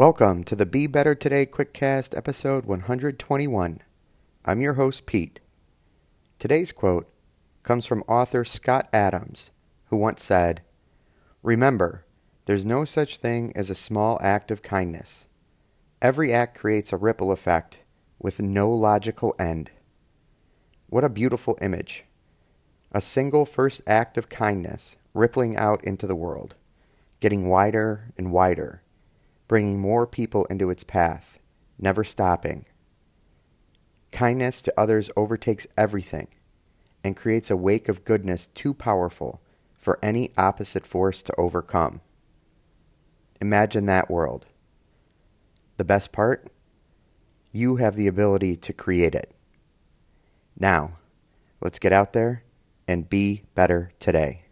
Welcome to the Be Better Today Quickcast, episode 121. I'm your host, Pete. Today's quote comes from author Scott Adams, who once said, Remember, there's no such thing as a small act of kindness. Every act creates a ripple effect with no logical end. What a beautiful image. A single first act of kindness rippling out into the world, getting wider and wider bringing more people into its path, never stopping. Kindness to others overtakes everything and creates a wake of goodness too powerful for any opposite force to overcome. Imagine that world. The best part? You have the ability to create it. Now, let's get out there and be better today.